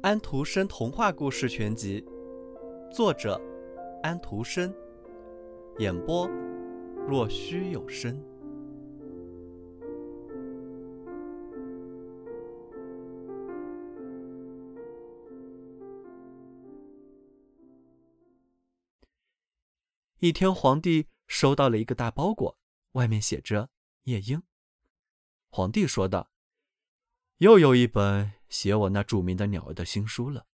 安徒生童话故事全集，作者安徒生，演播若虚有声。一天，皇帝收到了一个大包裹，外面写着“夜莺”。皇帝说道：“又有一本。”写我那著名的鸟儿的新书了。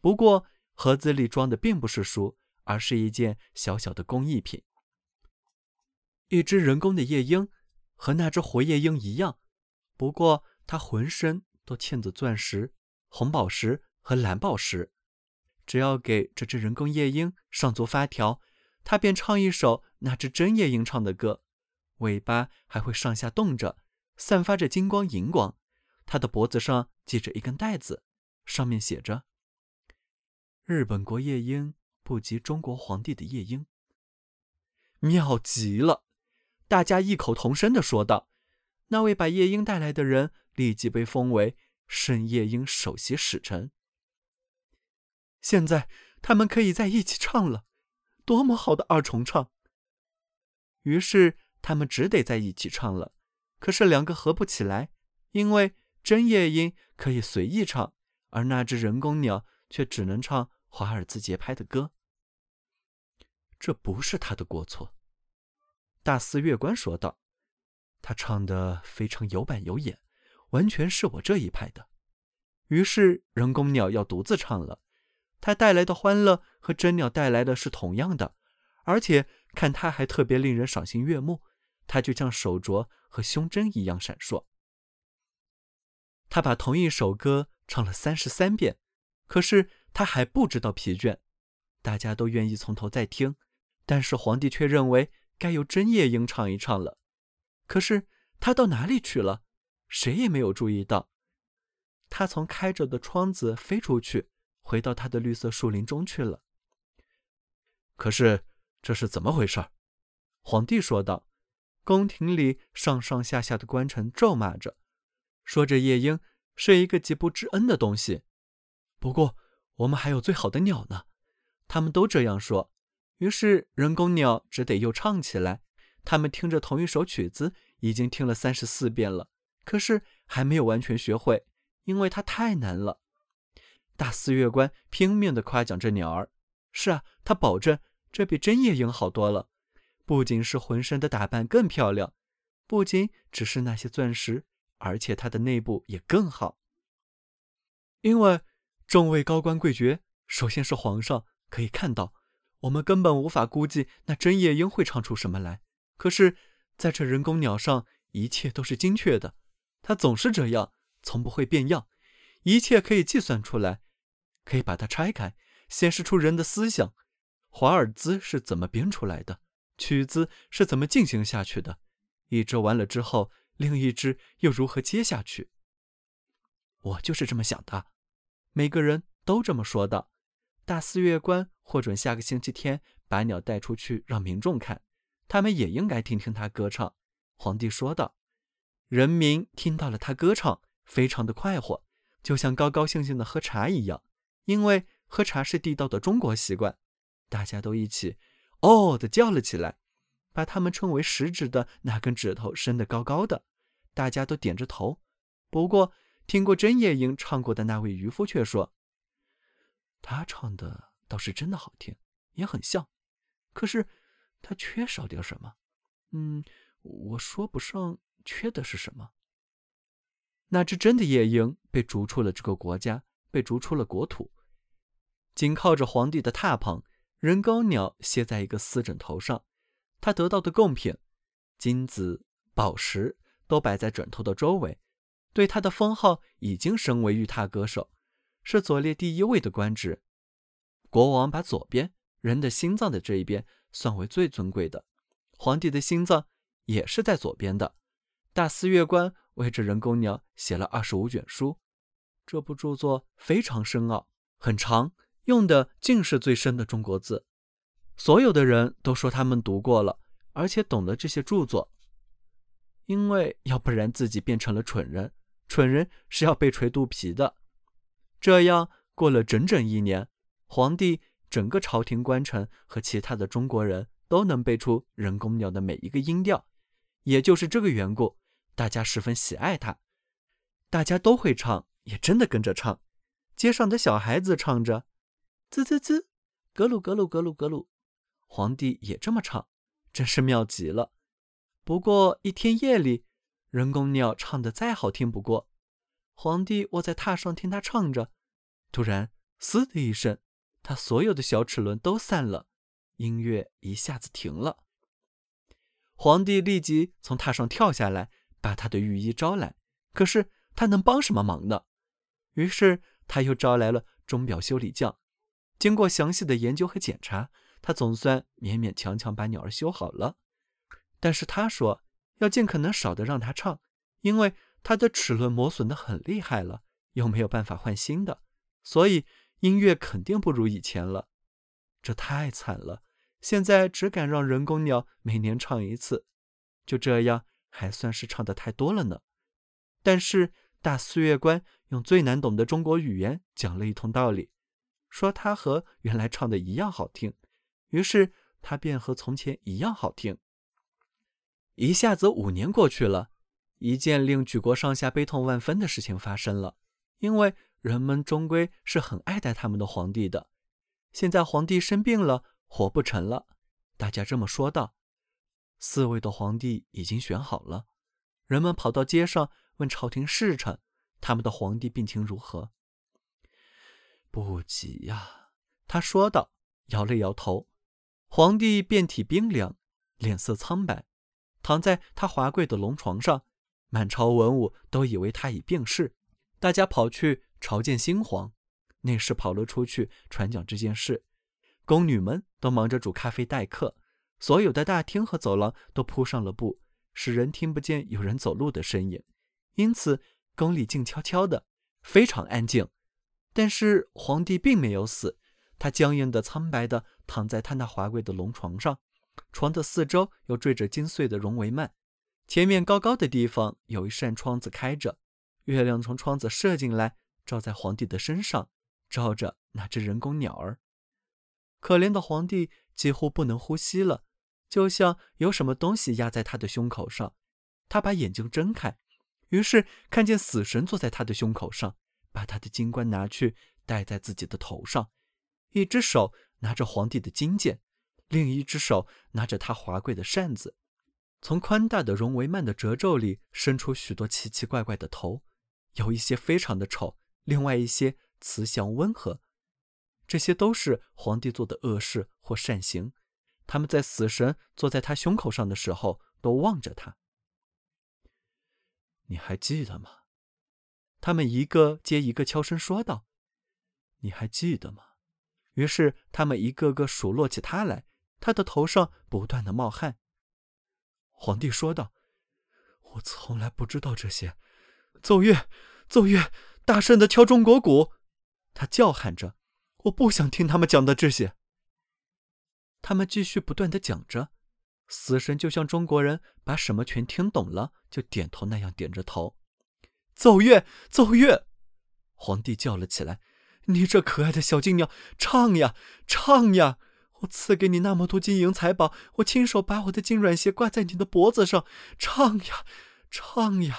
不过盒子里装的并不是书，而是一件小小的工艺品。一只人工的夜莺，和那只活夜莺一样，不过它浑身都嵌着钻石、红宝石和蓝宝石。只要给这只人工夜莺上足发条，它便唱一首那只真夜莺唱的歌，尾巴还会上下动着，散发着金光银光。他的脖子上系着一根带子，上面写着：“日本国夜莺不及中国皇帝的夜莺。”妙极了！大家异口同声地说道。那位把夜莺带来的人立即被封为圣夜莺首席使臣。现在他们可以在一起唱了，多么好的二重唱！于是他们只得在一起唱了。可是两个合不起来，因为。真夜莺可以随意唱，而那只人工鸟却只能唱华尔兹节拍的歌。这不是他的过错，大司乐官说道。他唱的非常有板有眼，完全是我这一派的。于是人工鸟要独自唱了。他带来的欢乐和真鸟带来的是同样的，而且看他还特别令人赏心悦目。他就像手镯和胸针一样闪烁。他把同一首歌唱了三十三遍，可是他还不知道疲倦。大家都愿意从头再听，但是皇帝却认为该由真夜莺唱一唱了。可是他到哪里去了？谁也没有注意到。他从开着的窗子飞出去，回到他的绿色树林中去了。可是这是怎么回事？皇帝说道。宫廷里上上下下的官臣咒骂着。说这夜莺是一个极不知恩的东西，不过我们还有最好的鸟呢。他们都这样说，于是人工鸟只得又唱起来。他们听着同一首曲子，已经听了三十四遍了，可是还没有完全学会，因为它太难了。大四月官拼命地夸奖这鸟儿，是啊，他保证这比真夜莺好多了，不仅是浑身的打扮更漂亮，不仅只是那些钻石。而且它的内部也更好，因为众位高官贵爵，首先是皇上可以看到，我们根本无法估计那真夜莺会唱出什么来。可是，在这人工鸟上，一切都是精确的，它总是这样，从不会变样，一切可以计算出来，可以把它拆开，显示出人的思想。华尔兹是怎么编出来的？曲子是怎么进行下去的？一支完了之后。另一支又如何接下去？我就是这么想的，每个人都这么说的。大四月官获准下个星期天把鸟带出去让民众看，他们也应该听听他歌唱。皇帝说道。人民听到了他歌唱，非常的快活，就像高高兴兴的喝茶一样，因为喝茶是地道的中国习惯。大家都一起哦的叫了起来。把他们称为食指的那根指头伸得高高的，大家都点着头。不过，听过真夜莺唱过的那位渔夫却说：“他唱的倒是真的好听，也很像，可是他缺少点什么。嗯，我说不上缺的是什么。”那只真的夜莺被逐出了这个国家，被逐出了国土，紧靠着皇帝的榻棚，人工鸟歇在一个丝枕头上。他得到的贡品，金子、宝石都摆在枕头的周围。对他的封号已经升为御榻歌手，是左列第一位的官职。国王把左边人的心脏的这一边算为最尊贵的，皇帝的心脏也是在左边的。大司乐官为这人工鸟写了二十五卷书，这部著作非常深奥，很长，用的尽是最深的中国字。所有的人都说他们读过了，而且懂得这些著作。因为要不然自己变成了蠢人，蠢人是要被捶肚皮的。这样过了整整一年，皇帝、整个朝廷官臣和其他的中国人都能背出人工鸟的每一个音调。也就是这个缘故，大家十分喜爱它。大家都会唱，也真的跟着唱。街上的小孩子唱着，滋滋滋，格鲁格鲁格鲁格鲁。皇帝也这么唱，真是妙极了。不过一天夜里，人工鸟唱的再好听不过，皇帝卧在榻上听他唱着，突然“嘶”的一声，他所有的小齿轮都散了，音乐一下子停了。皇帝立即从榻上跳下来，把他的御医招来。可是他能帮什么忙呢？于是他又招来了钟表修理匠。经过详细的研究和检查。他总算勉勉强强把鸟儿修好了，但是他说要尽可能少的让它唱，因为它的齿轮磨损的很厉害了，又没有办法换新的，所以音乐肯定不如以前了。这太惨了，现在只敢让人工鸟每年唱一次，就这样还算是唱的太多了呢。但是大四月官用最难懂的中国语言讲了一通道理，说它和原来唱的一样好听。于是他便和从前一样好听。一下子五年过去了，一件令举国上下悲痛万分的事情发生了。因为人们终归是很爱戴他们的皇帝的。现在皇帝生病了，活不成了，大家这么说道。四位的皇帝已经选好了，人们跑到街上问朝廷侍臣，他们的皇帝病情如何？不急呀，他说道，摇了摇头。皇帝遍体冰凉，脸色苍白，躺在他华贵的龙床上。满朝文武都以为他已病逝，大家跑去朝见新皇。内侍跑了出去传讲这件事，宫女们都忙着煮咖啡待客。所有的大厅和走廊都铺上了布，使人听不见有人走路的声音。因此，宫里静悄悄的，非常安静。但是皇帝并没有死。他僵硬的、苍白的躺在他那华贵的龙床上，床的四周又缀着金穗的绒帷幔，前面高高的地方有一扇窗子开着，月亮从窗子射进来，照在皇帝的身上，照着那只人工鸟儿。可怜的皇帝几乎不能呼吸了，就像有什么东西压在他的胸口上。他把眼睛睁开，于是看见死神坐在他的胸口上，把他的金冠拿去戴在自己的头上。一只手拿着皇帝的金剑，另一只手拿着他华贵的扇子，从宽大的绒帷幔的褶皱里伸出许多奇奇怪怪的头，有一些非常的丑，另外一些慈祥温和。这些都是皇帝做的恶事或善行，他们在死神坐在他胸口上的时候都望着他。你还记得吗？他们一个接一个悄声说道：“你还记得吗？”于是他们一个个数落起他来，他的头上不断的冒汗。皇帝说道：“我从来不知道这些。”奏乐，奏乐，大声的敲中国鼓。他叫喊着：“我不想听他们讲的这些。”他们继续不断的讲着，死神就像中国人把什么全听懂了就点头那样点着头。奏乐，奏乐！皇帝叫了起来。你这可爱的小金鸟，唱呀唱呀！我赐给你那么多金银财宝，我亲手把我的金软鞋挂在你的脖子上，唱呀唱呀！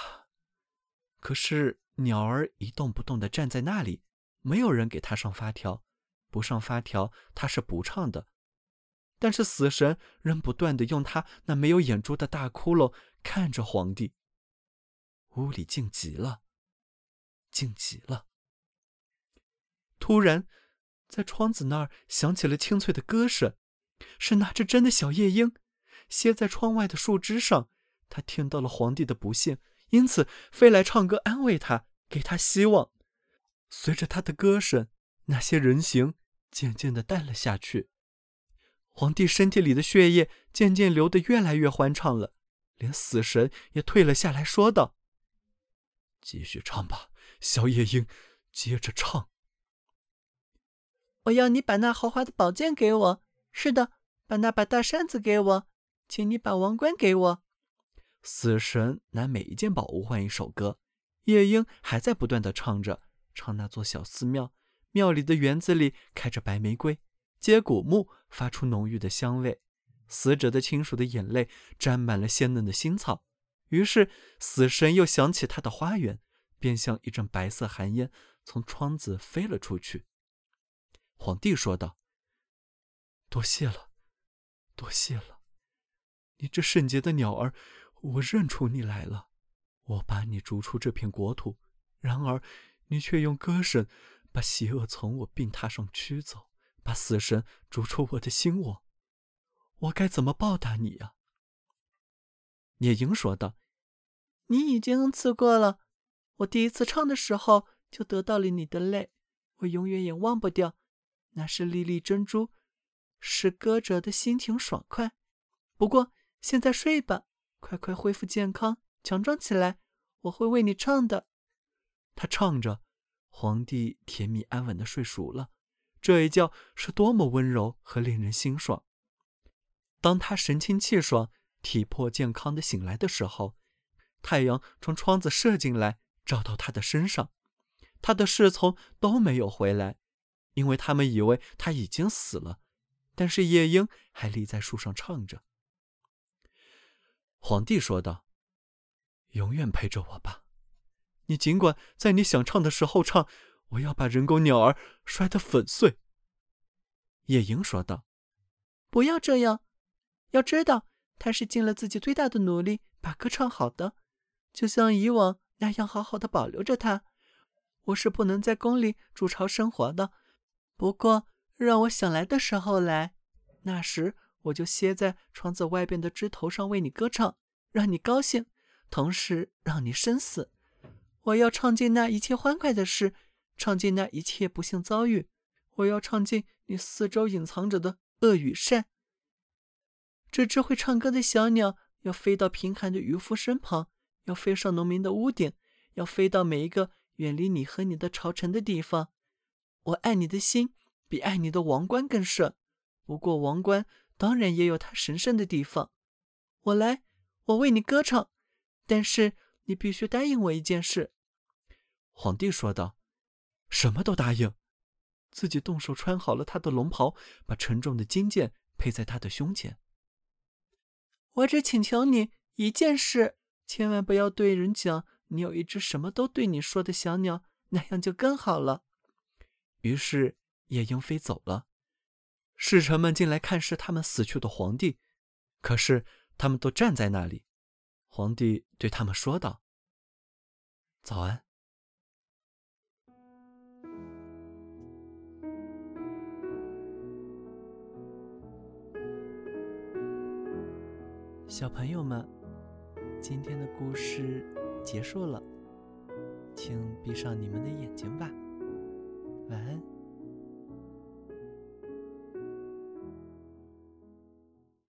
可是鸟儿一动不动地站在那里，没有人给它上发条，不上发条它是不唱的。但是死神仍不断地用他那没有眼珠的大窟窿看着皇帝。屋里静极了，静极了。突然，在窗子那儿响起了清脆的歌声，是那只真的小夜莺，歇在窗外的树枝上。它听到了皇帝的不幸，因此飞来唱歌安慰他，给他希望。随着他的歌声，那些人形渐渐的淡了下去，皇帝身体里的血液渐渐流得越来越欢畅了，连死神也退了下来，说道：“继续唱吧，小夜莺，接着唱。”我要你把那豪华的宝剑给我。是的，把那把大扇子给我，请你把王冠给我。死神拿每一件宝物换一首歌，夜莺还在不断的唱着，唱那座小寺庙，庙里的园子里开着白玫瑰，接骨木发出浓郁的香味，死者的亲属的眼泪沾满了鲜嫩的新草。于是死神又想起他的花园，便像一阵白色寒烟从窗子飞了出去。皇帝说道：“多谢了，多谢了，你这圣洁的鸟儿。”我认出你来了，我把你逐出这片国土，然而你却用歌声把邪恶从我病榻上驱走，把死神逐出我的心窝。我该怎么报答你呀？夜莺说道：“你已经恩赐过了。我第一次唱的时候就得到了你的泪，我永远也忘不掉。那是粒粒珍珠，使歌者的心情爽快。不过现在睡吧。”快快恢复健康，强壮起来！我会为你唱的。他唱着，皇帝甜蜜安稳的睡熟了。这一觉是多么温柔和令人心爽！当他神清气爽、体魄健康的醒来的时候，太阳从窗子射进来，照到他的身上。他的侍从都没有回来，因为他们以为他已经死了。但是夜莺还立在树上唱着。皇帝说道：“永远陪着我吧，你尽管在你想唱的时候唱，我要把人工鸟儿摔得粉碎。”夜莺说道：“不要这样，要知道他是尽了自己最大的努力把歌唱好的，就像以往那样好好的保留着它。我是不能在宫里筑巢生活的，不过让我想来的时候来，那时。”我就歇在窗子外边的枝头上为你歌唱，让你高兴，同时让你生死。我要唱尽那一切欢快的事，唱尽那一切不幸遭遇。我要唱尽你四周隐藏着的恶与善。这只会唱歌的小鸟要飞到贫寒的渔夫身旁，要飞上农民的屋顶，要飞到每一个远离你和你的朝臣的地方。我爱你的心比爱你的王冠更甚，不过王冠。当然也有它神圣的地方。我来，我为你歌唱，但是你必须答应我一件事。”皇帝说道，“什么都答应。”自己动手穿好了他的龙袍，把沉重的金剑配在他的胸前。我只请求你一件事，千万不要对人讲你有一只什么都对你说的小鸟，那样就更好了。于是夜莺飞走了。侍臣们进来看视他们死去的皇帝，可是他们都站在那里。皇帝对他们说道：“早安，小朋友们今天的故事结束了请闭上你们的眼睛吧。晚安。